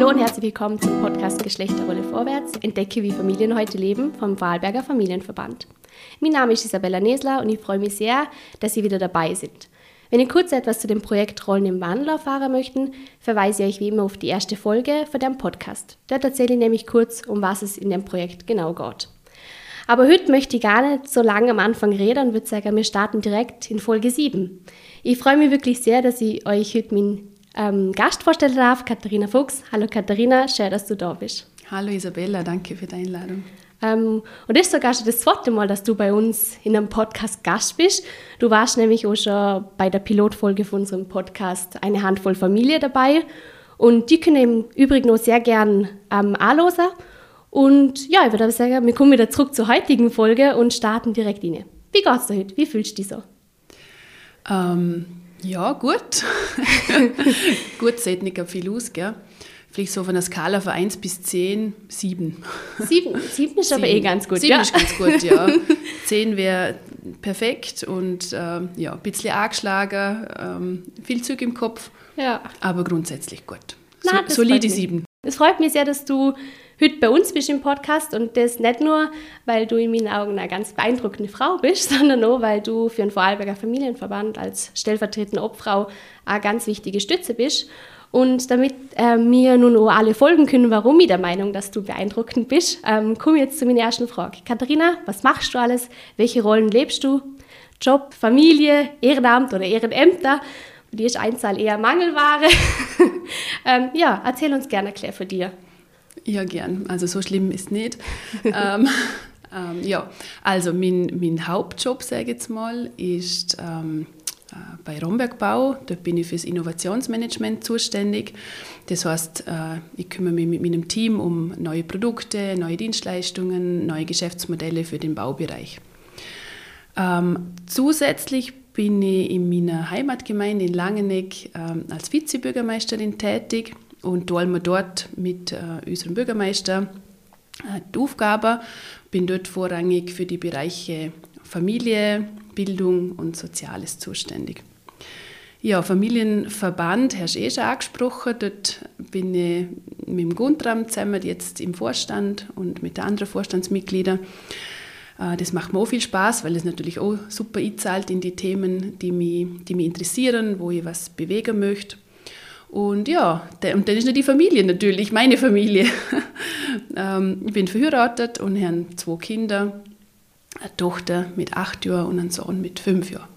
Hallo und herzlich willkommen zum Podcast Geschlechterrolle vorwärts. Entdecke, wie Familien heute leben vom Wahlberger Familienverband. Mein Name ist Isabella Nesler und ich freue mich sehr, dass Sie wieder dabei sind. Wenn ihr kurz etwas zu dem Projekt Rollen im Wandel erfahren möchten, verweise ich euch wie immer auf die erste Folge von dem Podcast. Dort erzähle ich nämlich kurz, um was es in dem Projekt genau geht. Aber heute möchte ich gar nicht so lange am Anfang reden und würde sagen, wir starten direkt in Folge 7. Ich freue mich wirklich sehr, dass ich euch heute meinen ähm, Gast vorstellen darf, Katharina Fuchs. Hallo Katharina, schön, dass du da bist. Hallo Isabella, danke für die Einladung. Ähm, und das ist sogar schon das zweite Mal, dass du bei uns in einem Podcast Gast bist. Du warst nämlich auch schon bei der Pilotfolge von unserem Podcast Eine Handvoll Familie dabei. Und die können im Übrigen auch sehr gern ähm, anhören. Und ja, ich würde sagen, wir kommen wieder zurück zur heutigen Folge und starten direkt rein. Wie geht's dir heute? Wie fühlst du dich so? Ähm, ja, gut. gut sieht nicht viel aus, gell? Vielleicht so von einer Skala von 1 bis 10, 7. 7, 7 ist aber eh ganz gut, 7 ja? ist ganz gut, ja. 10 wäre perfekt und ähm, ja, ein bisschen angeschlagen, ähm, viel Zug im Kopf, ja. aber grundsätzlich gut. Na, so, solide 7. Es freut mich sehr, dass du heute bei uns bist im Podcast und das nicht nur, weil du in meinen Augen eine ganz beeindruckende Frau bist, sondern auch, weil du für den Vorarlberger Familienverband als stellvertretende Obfrau eine ganz wichtige Stütze bist. Und damit äh, mir nun auch alle folgen können, warum ich der Meinung, dass du beeindruckend bist, ähm, komme ich jetzt zu meiner ersten Frage. Katharina, was machst du alles? Welche Rollen lebst du? Job, Familie, Ehrenamt oder Ehrenämter? Die ist Einzahl eher Mangelware. ähm, ja, erzähl uns gerne erklär für dir. Ja, gern. Also so schlimm ist nicht. ähm, ähm, ja, also mein, mein Hauptjob, sage ich jetzt mal, ist ähm, äh, bei Rombergbau. Dort bin ich fürs Innovationsmanagement zuständig. Das heißt, äh, ich kümmere mich mit meinem Team um neue Produkte, neue Dienstleistungen, neue Geschäftsmodelle für den Baubereich. Ähm, zusätzlich bin ich in meiner Heimatgemeinde in Langeneck ähm, als Vizebürgermeisterin tätig und teilen wir dort mit äh, unserem Bürgermeister äh, die Aufgabe. Bin dort vorrangig für die Bereiche Familie, Bildung und Soziales zuständig. Ja, Familienverband hast du eh schon angesprochen. Dort bin ich mit dem Guntram zusammen jetzt im Vorstand und mit den anderen Vorstandsmitgliedern. Äh, das macht mir auch viel Spaß, weil es natürlich auch super einzahlt in die Themen, die mich, die mich interessieren, wo ich was bewegen möchte. Und ja, und dann ist noch die Familie natürlich, meine Familie. Ähm, ich bin verheiratet und habe zwei Kinder, eine Tochter mit acht Jahren und einen Sohn mit fünf Jahren.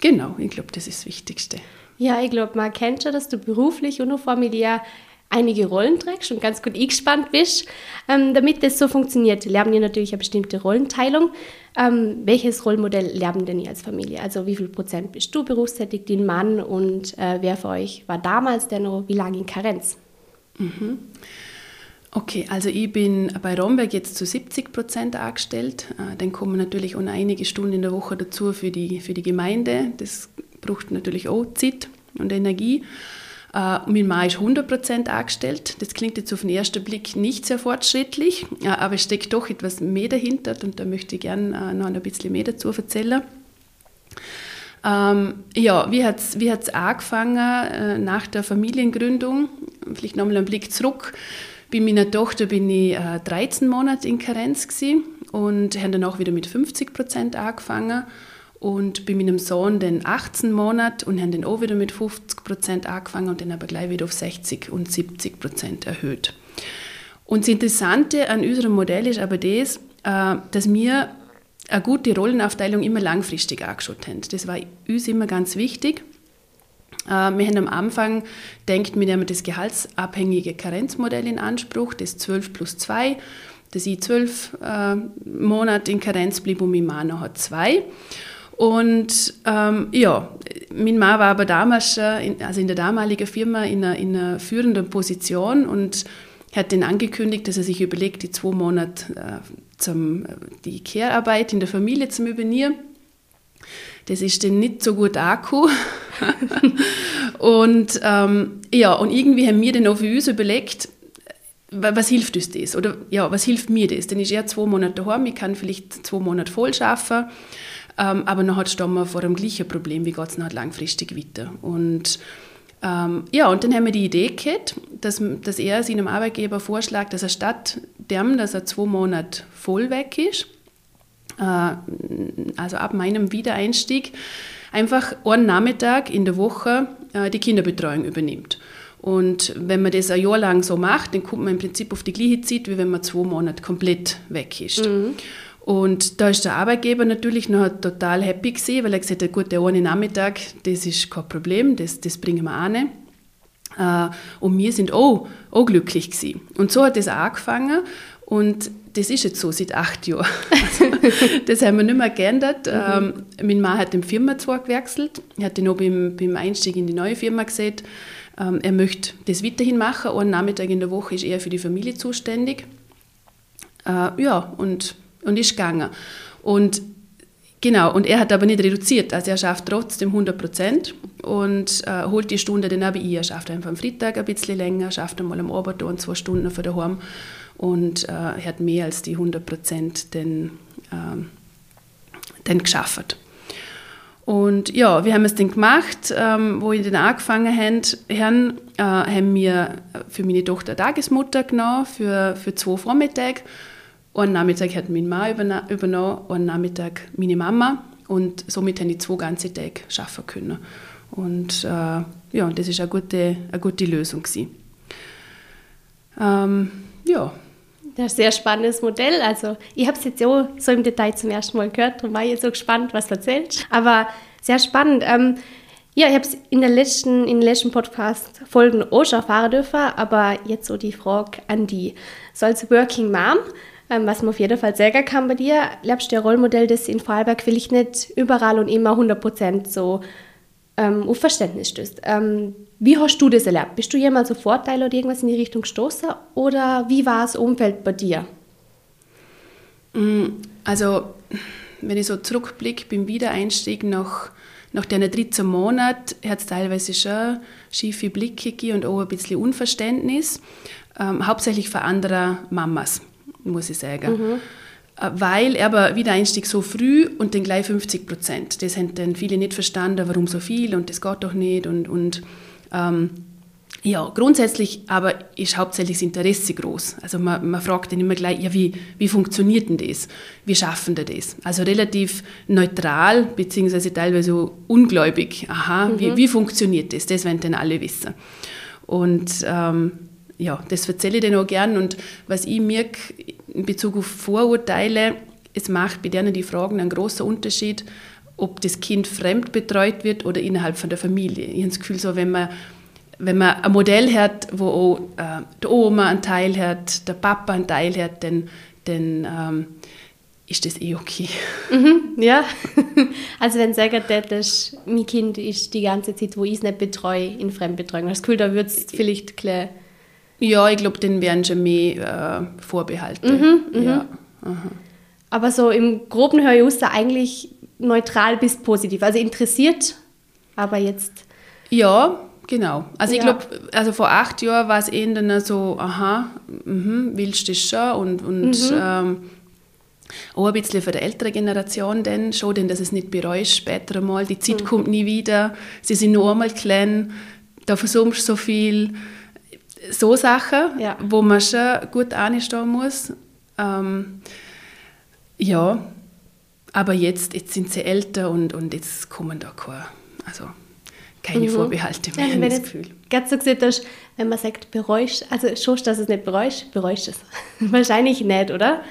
Genau, ich glaube, das ist das Wichtigste. Ja, ich glaube, man kennt schon, dass du beruflich und auch familiär einige Rollen trägst und ganz gut eingespannt bist. Ähm, damit das so funktioniert, lernen wir natürlich eine bestimmte Rollenteilung. Ähm, welches Rollmodell lernen denn ihr als Familie? Also wie viel Prozent bist du berufstätig, dein Mann und äh, wer für euch war damals denn noch wie lange in Karenz? Mhm. Okay, also ich bin bei Romberg jetzt zu 70 Prozent angestellt. Äh, dann kommen natürlich auch einige Stunden in der Woche dazu für die, für die Gemeinde. Das braucht natürlich auch Zeit und Energie. Uh, mein Mann ist 100% angestellt. Das klingt jetzt auf den ersten Blick nicht sehr fortschrittlich, uh, aber es steckt doch etwas mehr dahinter und da möchte ich gerne uh, noch ein bisschen mehr dazu erzählen. Ähm, ja, wie hat es wie hat's angefangen nach der Familiengründung? Vielleicht nochmal einen Blick zurück. Bei meiner Tochter bin ich 13 Monate in Karenz und habe dann auch wieder mit 50% angefangen und bei meinem Sohn den 18 Monate und haben den auch wieder mit 50 Prozent angefangen und den aber gleich wieder auf 60 und 70 Prozent erhöht. Und das Interessante an unserem Modell ist aber das, äh, dass wir eine gute Rollenaufteilung immer langfristig angeschaut haben. Das war uns immer ganz wichtig. Äh, wir haben am Anfang denkt, wir nehmen das gehaltsabhängige Karenzmodell in Anspruch, das 12 plus 2, dass ich 12 äh, Monate in Karenz blieb und mein Mann noch hat zwei. Und ähm, ja, mein Mann war aber damals schon, in, also in der damaligen Firma, in einer, in einer führenden Position und hat dann angekündigt, dass er sich überlegt, die zwei Monate äh, zum, die Care-Arbeit in der Familie zu übernehmen. Das ist dann nicht so gut angekommen. und ähm, ja, und irgendwie haben wir dann auch für uns überlegt, was hilft uns das? Oder ja, was hilft mir das? Dann ist er zwei Monate daheim, ich kann vielleicht zwei Monate voll arbeiten. Ähm, aber nachher stehen wir vor dem gleichen Problem, wie geht es nachher langfristig weiter. Und Ähm, ja, und dann haben wir die Idee gehabt, dass, dass er seinem Arbeitgeber vorschlägt, dass er statt dem, dass er zwei Monate voll weg ist, äh, also ab meinem Wiedereinstieg, einfach einen Nachmittag in der Woche äh, die Kinderbetreuung übernimmt. Und wenn man das ein Jahr lang so macht, dann kommt man im Prinzip auf die gleiche Zeit, wie wenn man zwei Monate komplett weg ist. Mhm. Und da ist der Arbeitgeber natürlich noch total happy gewesen, weil er gesagt hat, gut, der eine Nachmittag, das ist kein Problem, das, das bringen wir an. Äh, und wir sind auch, auch glücklich gewesen. Und so hat das auch angefangen. Und das ist jetzt so seit acht Jahren. Also, das haben wir nicht mehr geändert. Mhm. Ähm, mein Mann hat die Firma zwar gewechselt, er hat ihn auch beim, beim Einstieg in die neue Firma gesehen. Ähm, er möchte das weiterhin machen. Einen Nachmittag in der Woche ist er für die Familie zuständig. Äh, ja, und, und ist gegangen. Und Genau, und er hat aber nicht reduziert. Also er schafft trotzdem 100 Prozent und äh, holt die Stunde dann auch bei ihr. Er schafft einfach am Freitag ein bisschen länger, schafft einmal am Abend und zwei Stunden von daheim und äh, er hat mehr als die 100 Prozent dann, äh, dann geschafft. Und ja, wir haben es dann gemacht, ähm, wo ich dann angefangen habe, äh, haben wir für meine Tochter Tagesmutter genommen, für, für zwei Vormittage. Einen Nachmittag hat mein Mann übernommen, einen Nachmittag meine Mama und somit habe ich zwei ganze Tage arbeiten können. Und äh, ja, das war eine gute, eine gute Lösung. Ähm, ja, das ist ein sehr spannendes Modell. Also, ich habe es jetzt auch so im Detail zum ersten Mal gehört, darum war jetzt so gespannt, was du erzählst. Aber sehr spannend. Ähm, ja, ich habe es in, der letzten, den letzten Podcast-Folgen auch schon erfahren dürfen, aber jetzt so die Frage an die. So als Working Mom, ähm, was man auf jeden Fall sagen kann bei dir, lebst du ein Rollmodell, das in Vorarlberg vielleicht nicht überall und immer 100% so ähm, auf Verständnis stößt. Ähm, wie hast du das erlebt? Bist du jemals auf Vorteile oder irgendwas in die Richtung gestoßen oder wie war das Umfeld bei dir? Mm, also, wenn ich so zurückblicke beim Wiedereinstieg nach, nach diesen 13 Monaten, hat es teilweise schon schiefe Blicke und auch ein bisschen Unverständnis, ähm, hauptsächlich von anderen Mamas, muss ich sagen. Mhm. Äh, weil aber Wiedereinstieg so früh und dann gleich 50 Prozent. Das haben dann viele nicht verstanden, warum so viel und das geht doch nicht. Und, und ähm, ja, grundsätzlich aber ist hauptsächlich das Interesse groß. Also man, man fragt dann immer gleich, ja, wie, wie funktioniert denn das? Wie schaffen die das? Also relativ neutral, beziehungsweise teilweise ungläubig. Aha, mhm. wie, wie funktioniert das? Das wollen dann alle wissen. Und ähm, ja, das erzähle ich dann auch gern. Und was ich merke in Bezug auf Vorurteile, es macht bei denen die Fragen einen großen Unterschied, ob das Kind fremd betreut wird oder innerhalb von der Familie. Ich habe das Gefühl, so, wenn man wenn man ein Modell hat, wo auch äh, der Oma einen Teil hat, der Papa einen Teil hat, dann, dann ähm, ist das eh okay. Mhm, ja, also wenn sagen dass mein Kind ist die ganze Zeit, wo ich es nicht betreue, in Fremdbetreuung. Hast du das Gefühl, da wird es vielleicht klar ja, ich glaube, den werden schon mehr äh, Vorbehalte. Mhm, mhm, ja. Aber so im Groben höre ich aus, eigentlich neutral bis positiv. Also interessiert, aber jetzt. Ja, genau. Also ja. ich glaube, also vor acht Jahren war es eher dann so, aha, mh, willst du das schon? Und, und mhm. ähm, auch ein bisschen für die ältere Generation denn schon, denn dass es nicht bereust später einmal. Die Zeit mhm. kommt nie wieder, sie sind nur einmal klein, da versuchst du so viel so Sachen, ja. wo man schon gut anstehen muss. Ähm, ja, aber jetzt, jetzt sind sie älter und, und jetzt kommen da keine, also keine mhm. Vorbehalte mehr. Ja, wenn das Gefühl. Gerade so gesagt hast, wenn man sagt, bereust, also schon, dass es nicht bereust, bereust es. Wahrscheinlich nicht, oder?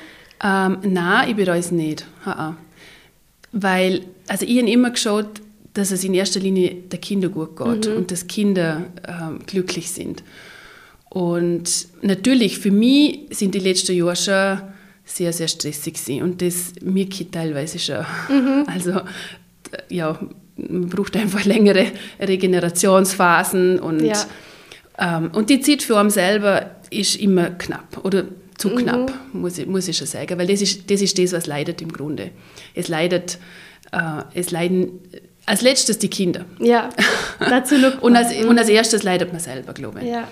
Ähm, nein, ich bereue es nicht. Ha -ha. Weil, also ich habe immer geschaut, dass es in erster Linie der Kinder gut geht mhm. und dass Kinder ähm, glücklich sind. Und natürlich, für mich sind die letzten Jahre schon sehr, sehr stressig gewesen. Und das merke ich teilweise schon. Mhm. Also, ja, man braucht einfach längere Regenerationsphasen und, ja. ähm, und die Zeit für einen selber ist immer knapp oder zu mhm. knapp, muss ich, muss ich schon sagen, weil das ist, das ist das, was leidet im Grunde. Es leidet, äh, es leiden als letztes die Kinder. Ja, dazu und, als, und als erstes leidet man selber, glaube ich. Ja.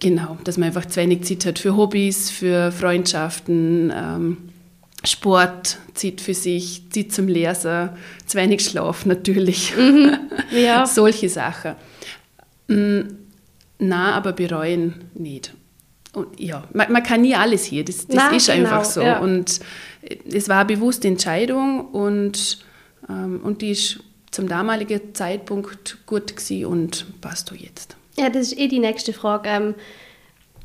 Genau, dass man einfach zu wenig Zeit hat für Hobbys, für Freundschaften, ähm, Sport, Zeit für sich, Zeit zum Lesen, zu wenig Schlaf natürlich. Mhm, ja. Solche Sachen. Mm, na, aber bereuen nicht. Und ja, man, man, kann nie alles hier, das, das Na, ist genau, einfach so. Ja. Und es war eine bewusste Entscheidung und, ähm, und die ist zum damaligen Zeitpunkt gut gewesen und passt du jetzt. Ja, das ist eh die nächste Frage. Ähm,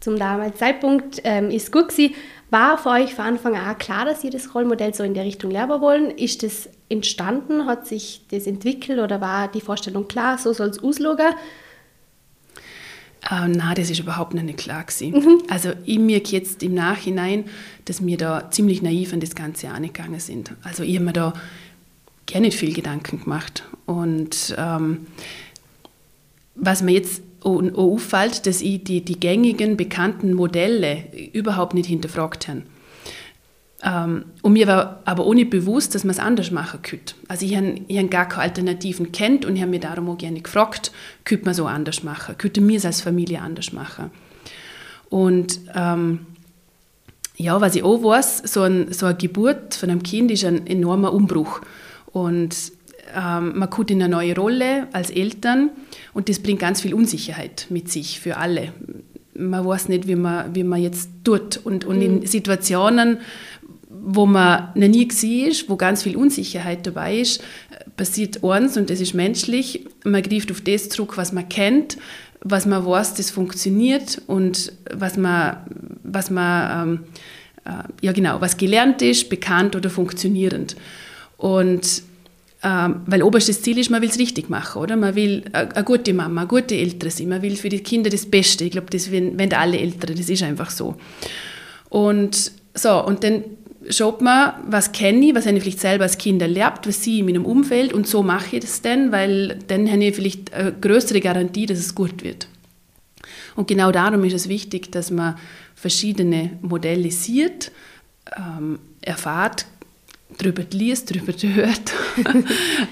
zum damaligen Zeitpunkt ähm, ist gut gewesen. War für euch von Anfang an klar, dass ihr das Rollenmodell so in der Richtung lernen wollen? Ist das entstanden? Hat sich das entwickelt oder war die Vorstellung klar, so soll es ausschauen? Äh, nein, das ist überhaupt nicht klar gewesen. Mhm. Also ich merke jetzt im Nachhinein, dass wir da ziemlich naiv an das Ganze angegangen sind. Also ich habe mir da gar nicht viel Gedanken gemacht. Und ähm, was mir jetzt auffällt, dass ich die, die gängigen, bekannten Modelle überhaupt nicht hinterfragt habe. Ähm, und mir war aber nicht bewusst, dass man es anders machen könnte. Also ich habe, habe gar keine Alternativen kennt und habe mich darum auch gerne gefragt, könnte man so anders machen? Könnte wir es als Familie anders machen? Und ähm, ja, was ich auch weiß, so, ein, so eine Geburt von einem Kind ist ein enormer Umbruch. Und ähm, man kommt in eine neue Rolle als Eltern und das bringt ganz viel Unsicherheit mit sich für alle. Man weiß nicht, wie man, wie man jetzt tut. Und, und in mhm. Situationen, wo man noch nie war, wo ganz viel Unsicherheit dabei ist, passiert eins und das ist menschlich. Man greift auf das zurück, was man kennt, was man weiß, das funktioniert und was man, was man ähm, äh, ja genau, was gelernt ist, bekannt oder funktionierend. Und weil oberstes Ziel ist, man will es richtig machen, oder? Man will eine gute Mama, eine gute Eltern sein, man will für die Kinder das Beste. Ich glaube, das wollen alle Eltern, das ist einfach so. Und so, und dann schaut man, was kenne ich, was habe ich vielleicht selber als Kind erlebt, was sehe ich in meinem Umfeld und so mache ich das dann, weil dann habe ich vielleicht eine größere Garantie, dass es gut wird. Und genau darum ist es wichtig, dass man verschiedene Modelle sieht, ähm, erfahrt, darüber liest, darüber hört,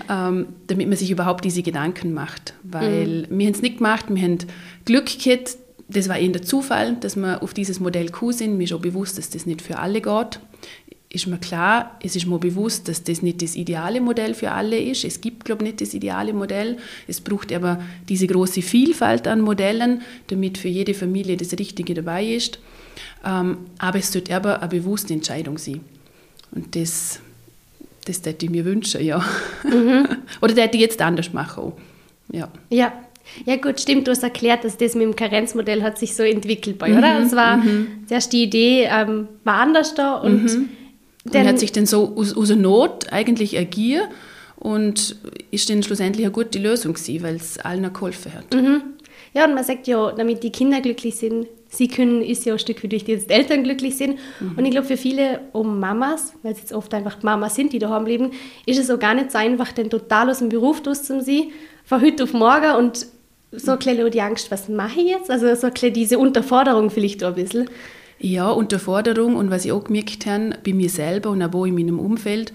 ähm, damit man sich überhaupt diese Gedanken macht. Weil mhm. wir haben es nicht gemacht, wir haben Glück gehabt, das war eher der Zufall, dass wir auf dieses Modell gekommen sind. Mir ist auch bewusst, dass das nicht für alle geht ist mir klar, es ist mir bewusst, dass das nicht das ideale Modell für alle ist. Es gibt, glaube ich, nicht das ideale Modell. Es braucht aber diese große Vielfalt an Modellen, damit für jede Familie das Richtige dabei ist. Ähm, aber es sollte aber eine bewusste Entscheidung sein. Und das, das hätte ich mir wünschen, ja. Mhm. Oder das hätte ich jetzt anders machen. Ja. ja. Ja gut, stimmt, du hast erklärt, dass das mit dem Karenzmodell hat sich so entwickelt bei, oder? Mhm, es war mhm. zuerst die Idee ähm, war anders da und mhm. Dann, hat sich dann so aus, aus der Not eigentlich ergibt und ist dann schlussendlich eine gute Lösung gewesen, weil es allen geholfen hat. Mhm. Ja, und man sagt ja, damit die Kinder glücklich sind, sie können, ist ja ein Stück wie durch die Eltern glücklich sind. Mhm. Und ich glaube, für viele um Mamas, weil es jetzt oft einfach Mamas sind, die daheim leben, ist es auch gar nicht so einfach, den total aus dem Beruf durchzuziehen, von heute auf morgen und so ein bisschen die Angst, was mache ich jetzt? Also so ein diese Unterforderung vielleicht auch ein bisschen. Ja, Unterforderung und was ich auch gemerkt habe, bei mir selber und auch in meinem Umfeld,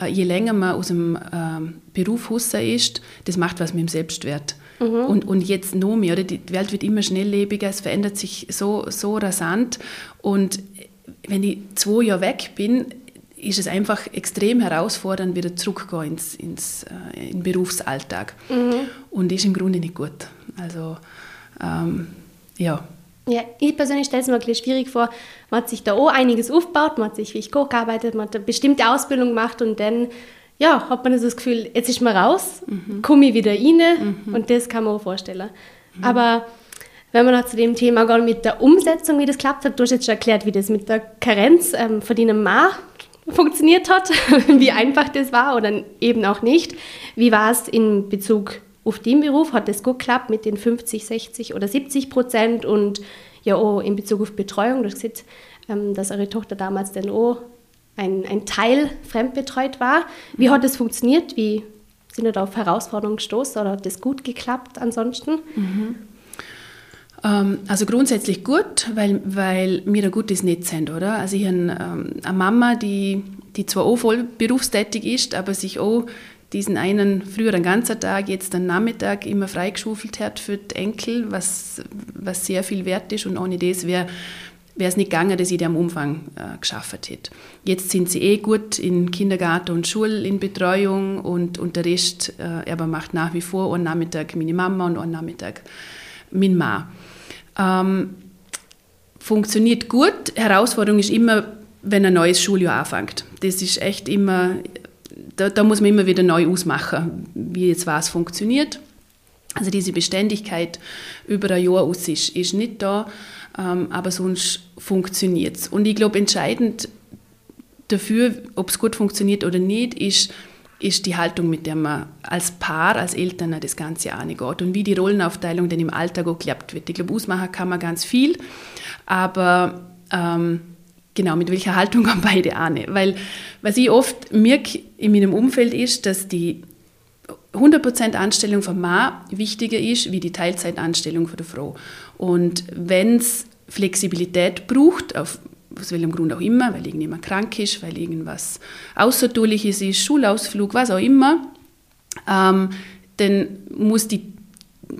äh, je länger man aus dem ähm, Beruf raus ist, das macht was mit dem Selbstwert. Mhm. Und, und jetzt noch mehr, oder? die Welt wird immer schnelllebiger, es verändert sich so, so rasant und wenn ich zwei Jahre weg bin, ist es einfach extrem herausfordernd, wieder zurückzugehen ins, ins äh, in den Berufsalltag. Mhm. Und ist im Grunde nicht gut. Also, ähm, ja. Ja, ich persönlich stelle es mir wirklich schwierig vor. Man hat sich da auch einiges aufgebaut, man hat sich wie ich Koch gearbeitet, man hat eine bestimmte Ausbildung gemacht und dann ja, hat man das Gefühl, jetzt ist man raus, mhm. komme ich wieder rein mhm. und das kann man auch vorstellen. Mhm. Aber wenn man noch zu dem Thema gehen mit der Umsetzung, wie das klappt hat, du hast jetzt schon erklärt, wie das mit der Karenz ähm, von deinem Mann funktioniert hat, wie einfach das war oder eben auch nicht. Wie war es in Bezug auf den Beruf hat es gut geklappt mit den 50, 60 oder 70 Prozent und ja auch in Bezug auf Betreuung. Du hast gesehen, ähm, dass eure Tochter damals dann auch ein, ein Teil fremdbetreut war. Wie hat das funktioniert? Wie sind ihr da auf Herausforderungen gestoßen oder hat das gut geklappt ansonsten? Mhm. Ähm, also grundsätzlich gut, weil, weil wir ein gutes Netz sind, oder? Also ich habe ähm, eine Mama, die, die zwar auch voll berufstätig ist, aber sich auch diesen einen, früher einen ganzen Tag, jetzt einen Nachmittag immer freigeschufelt hat für die Enkel, was, was sehr viel wert ist und ohne das wäre wäre es nicht gegangen, dass ich die am Umfang äh, geschafft hätte. Jetzt sind sie eh gut in Kindergarten und Schule in Betreuung und, und äh, aber macht nach wie vor einen Nachmittag meine Mama und einen Nachmittag mein Ma. Ähm, funktioniert gut. Herausforderung ist immer, wenn ein neues Schuljahr anfängt. Das ist echt immer, da, da muss man immer wieder neu ausmachen, wie jetzt was funktioniert. Also diese Beständigkeit über ein Jahr aus ist, ist nicht da aber sonst funktioniert es. Und ich glaube, entscheidend dafür, ob es gut funktioniert oder nicht, ist, ist die Haltung, mit der man als Paar, als Eltern das Ganze angeht und wie die Rollenaufteilung denn im Alltag auch geklappt wird. Ich glaube, ausmachen kann man ganz viel, aber ähm, genau, mit welcher Haltung haben beide an? Weil was ich oft merke in meinem Umfeld ist, dass die 100% Anstellung vom Mann wichtiger ist wie die Teilzeitanstellung von der Frau. Und wenn es Flexibilität braucht, auf aus welchem Grund auch immer, weil irgendjemand krank ist, weil irgendwas Außertourliches ist, Schulausflug, was auch immer, ähm, dann muss die,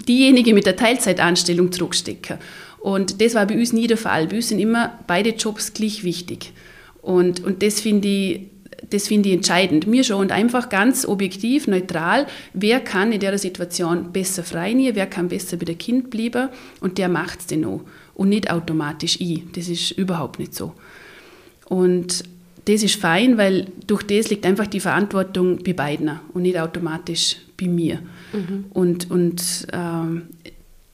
diejenige mit der Teilzeitanstellung zurückstecken. Und das war bei uns nie der Fall. Bei uns sind immer beide Jobs gleich wichtig. Und, und das finde ich das finde ich entscheidend. Mir schon und einfach ganz objektiv, neutral, wer kann in der Situation besser frei nehmen, wer kann besser bei der Kind bleiben und der macht es dann auch. Und nicht automatisch ich. Das ist überhaupt nicht so. Und das ist fein, weil durch das liegt einfach die Verantwortung bei beiden und nicht automatisch bei mir. Mhm. Und, und ähm,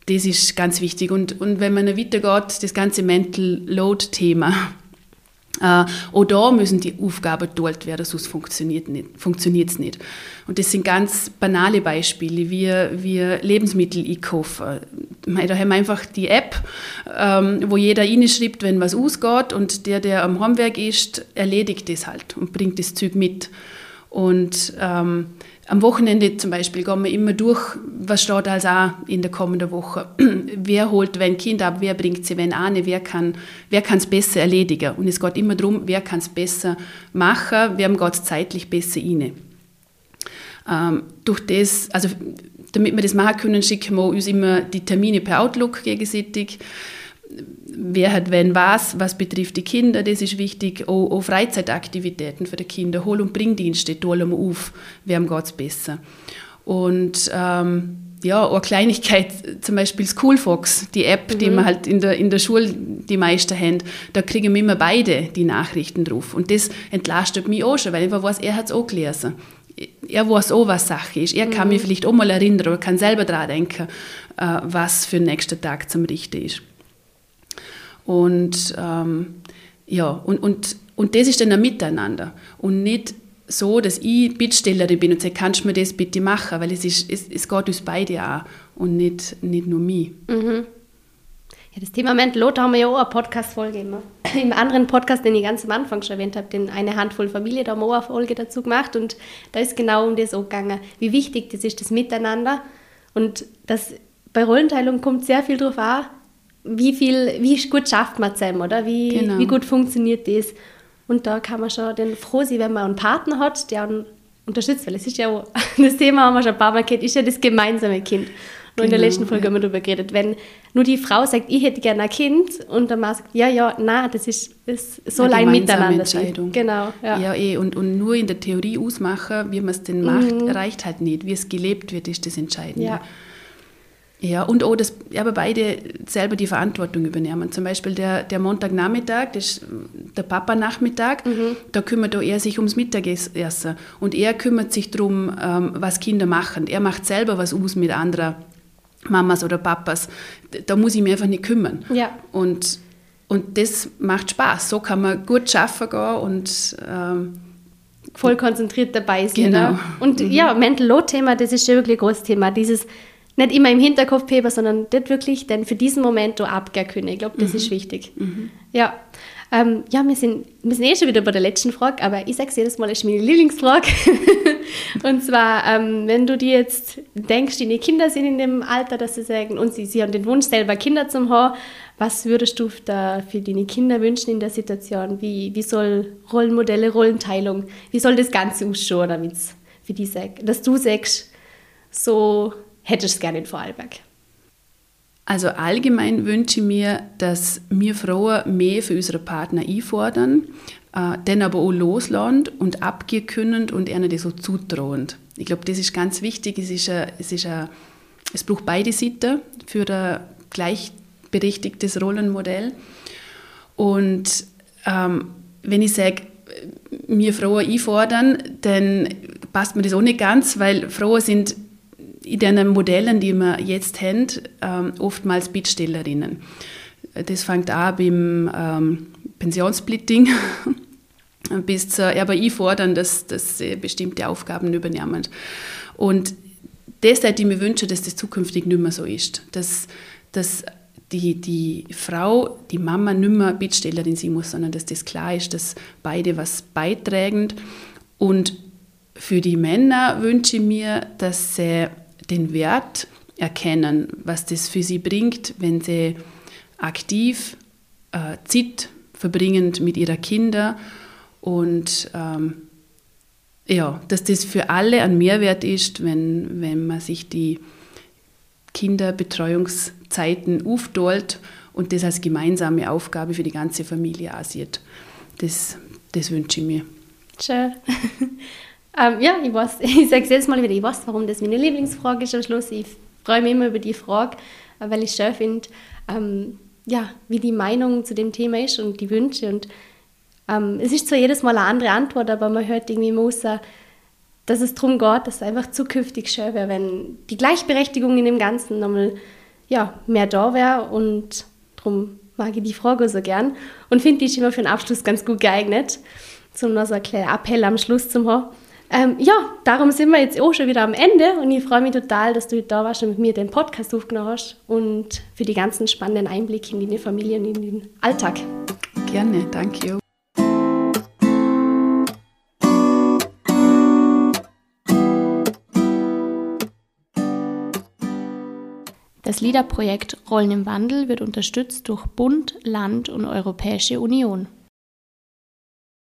das ist ganz wichtig. Und, und wenn man weitergeht, das ganze Mental Load-Thema, auch da müssen die Aufgaben dort werden, sonst funktioniert es nicht. Und das sind ganz banale Beispiele, wie, wie Lebensmittel einkaufen. Da haben wir einfach die App, ähm, wo jeder reinschreibt, wenn was ausgeht und der, der am Heimwerk ist, erledigt das halt und bringt das Zeug mit. Und ähm, am Wochenende zum Beispiel gehen wir immer durch, was steht also auch in der kommenden Woche. wer holt wenn Kind ab, wer bringt sie wenn an, wer kann wer es besser erledigen. Und es geht immer darum, wer kann es besser machen, wer geht es zeitlich besser rein. Ähm, durch das, also damit wir das machen können, schicken wir uns immer die Termine per Outlook gegenseitig wer hat wenn was, was betrifft die Kinder, das ist wichtig, auch, auch Freizeitaktivitäten für die Kinder, Hol- und Bringdienste, holen wir auf, wem geht es besser. Und ähm, ja, eine Kleinigkeit, zum Beispiel Schoolfox, die App, mhm. die man halt in der, in der Schule die meisten haben, da kriegen wir immer beide die Nachrichten drauf. Und das entlastet mich auch schon, weil ich weiß, er hat es auch gelesen. Er weiß auch, was Sache ist. Er mhm. kann mich vielleicht auch mal erinnern oder kann selber daran denken, äh, was für den nächsten Tag zum Richten ist. Und ähm, ja, und, und, und das ist dann ein Miteinander und nicht so, dass ich Bittstellerin bin und sage, kannst du mir das bitte machen, weil es, ist, es, es geht uns beide an und nicht, nicht nur mich. Mhm. Ja, das Thema Mental haben wir ja auch eine Podcast-Folge immer. Im anderen Podcast, den ich ganz am Anfang schon erwähnt habe, den eine Handvoll Familie, da haben wir auch eine Folge dazu gemacht und da ist genau um das auch gegangen, wie wichtig das ist, das Miteinander und das bei Rollenteilung kommt sehr viel darauf an, wie viel, wie gut schafft man zusammen, oder? Wie, genau. wie gut funktioniert das? Und da kann man schon dann froh sein, wenn man einen Partner hat, der einen unterstützt, weil es ist ja auch, das Thema haben wir schon ein paar Mal gehört, ist ja das gemeinsame Kind. Nur genau, in der genau, letzten Folge ja. haben wir darüber geredet. Wenn nur die Frau sagt, ich hätte gerne ein Kind und der Mann sagt, ja, ja, nein, das ist, das soll ein Miteinander sein. Genau, ja. ja eh, und, und nur in der Theorie ausmachen, wie man es denn macht, mhm. reicht halt nicht. Wie es gelebt wird, ist das Entscheidende. Ja. Ja, und auch, dass aber beide selber die Verantwortung übernehmen. Zum Beispiel der, der Montagnachmittag, das ist der Papa-Nachmittag, mhm. da kümmert er sich ums Mittagessen. Und er kümmert sich darum, ähm, was Kinder machen. Er macht selber was aus mit anderen Mamas oder Papas. Da muss ich mich einfach nicht kümmern. Ja. Und, und das macht Spaß. So kann man gut arbeiten gehen und... Ähm, voll konzentriert dabei sein. Genau. Ne? Und mhm. ja, Mental Load-Thema, das ist ja wirklich ein großes Thema. Dieses nicht immer im Hinterkopf heben, sondern das wirklich dann für diesen Moment abgeben können. Ich glaube, das mhm. ist wichtig. Mhm. Ja. Ähm, ja, wir sind, wir sind eh schon wieder bei der letzten Frage, aber ich sage es jedes Mal, ist meine Lieblingsfrage. und zwar, ähm, wenn du dir jetzt denkst, deine Kinder sind in dem Alter, dass sie sagen, und sie, sie haben den Wunsch, selber Kinder zu haben, was würdest du da für deine Kinder wünschen in der Situation? Wie, wie soll Rollenmodelle, Rollenteilung, wie soll das Ganze ausschauen, damit für die dass du sagst, so hättest du es gerne in Vorarlberg? Also allgemein wünsche ich mir, dass wir Frauen mehr für unsere Partner einfordern, äh, dann aber auch loslassen und abgehen können und ihnen das so zutrauen. Ich glaube, das ist ganz wichtig. Es, ist ein, es, ist ein, es braucht beide Seiten für ein gleichberechtigtes Rollenmodell. Und ähm, wenn ich sage, wir Frauen einfordern, dann passt mir das auch nicht ganz, weil Frauen sind in den Modellen, die wir jetzt haben, ähm, oftmals Bittstellerinnen. Das fängt an beim ähm, Pensionssplitting bis zur aber einfordern, dass, dass sie bestimmte Aufgaben übernehmen. Und das hätte ich mir wünschen, dass das zukünftig nicht mehr so ist. Dass, dass die, die Frau, die Mama nicht mehr Bittstellerin sein muss, sondern dass das klar ist, dass beide was beitragen. Und für die Männer wünsche ich mir, dass sie den Wert erkennen, was das für sie bringt, wenn sie aktiv äh, Zeit verbringen mit ihren Kindern und ähm, ja, dass das für alle ein Mehrwert ist, wenn, wenn man sich die Kinderbetreuungszeiten aufteilt und das als gemeinsame Aufgabe für die ganze Familie ansieht. Das, das wünsche ich mir. Schön. ähm, ja, ich weiß, ich sage es jedes Mal wieder, ich weiß, warum das meine Lieblingsfrage ist am Schluss. Ich freue mich immer über die Frage, weil ich schön finde, ähm, ja, wie die Meinung zu dem Thema ist und die Wünsche. Und ähm, es ist zwar jedes Mal eine andere Antwort, aber man hört irgendwie immer raus, dass es darum geht, dass es einfach zukünftig schön wäre, wenn die Gleichberechtigung in dem Ganzen nochmal ja, mehr da wäre. Und darum mag ich die Frage so gern und finde, die ist immer für den Abschluss ganz gut geeignet, um noch so einen kleinen Appell am Schluss zu haben. Ähm, ja, darum sind wir jetzt auch schon wieder am Ende und ich freue mich total, dass du da warst und mit mir den Podcast aufgenommen hast und für die ganzen spannenden Einblicke in deine Familie und in den Alltag. Gerne, danke. Das LIDA-Projekt Rollen im Wandel wird unterstützt durch Bund, Land und Europäische Union.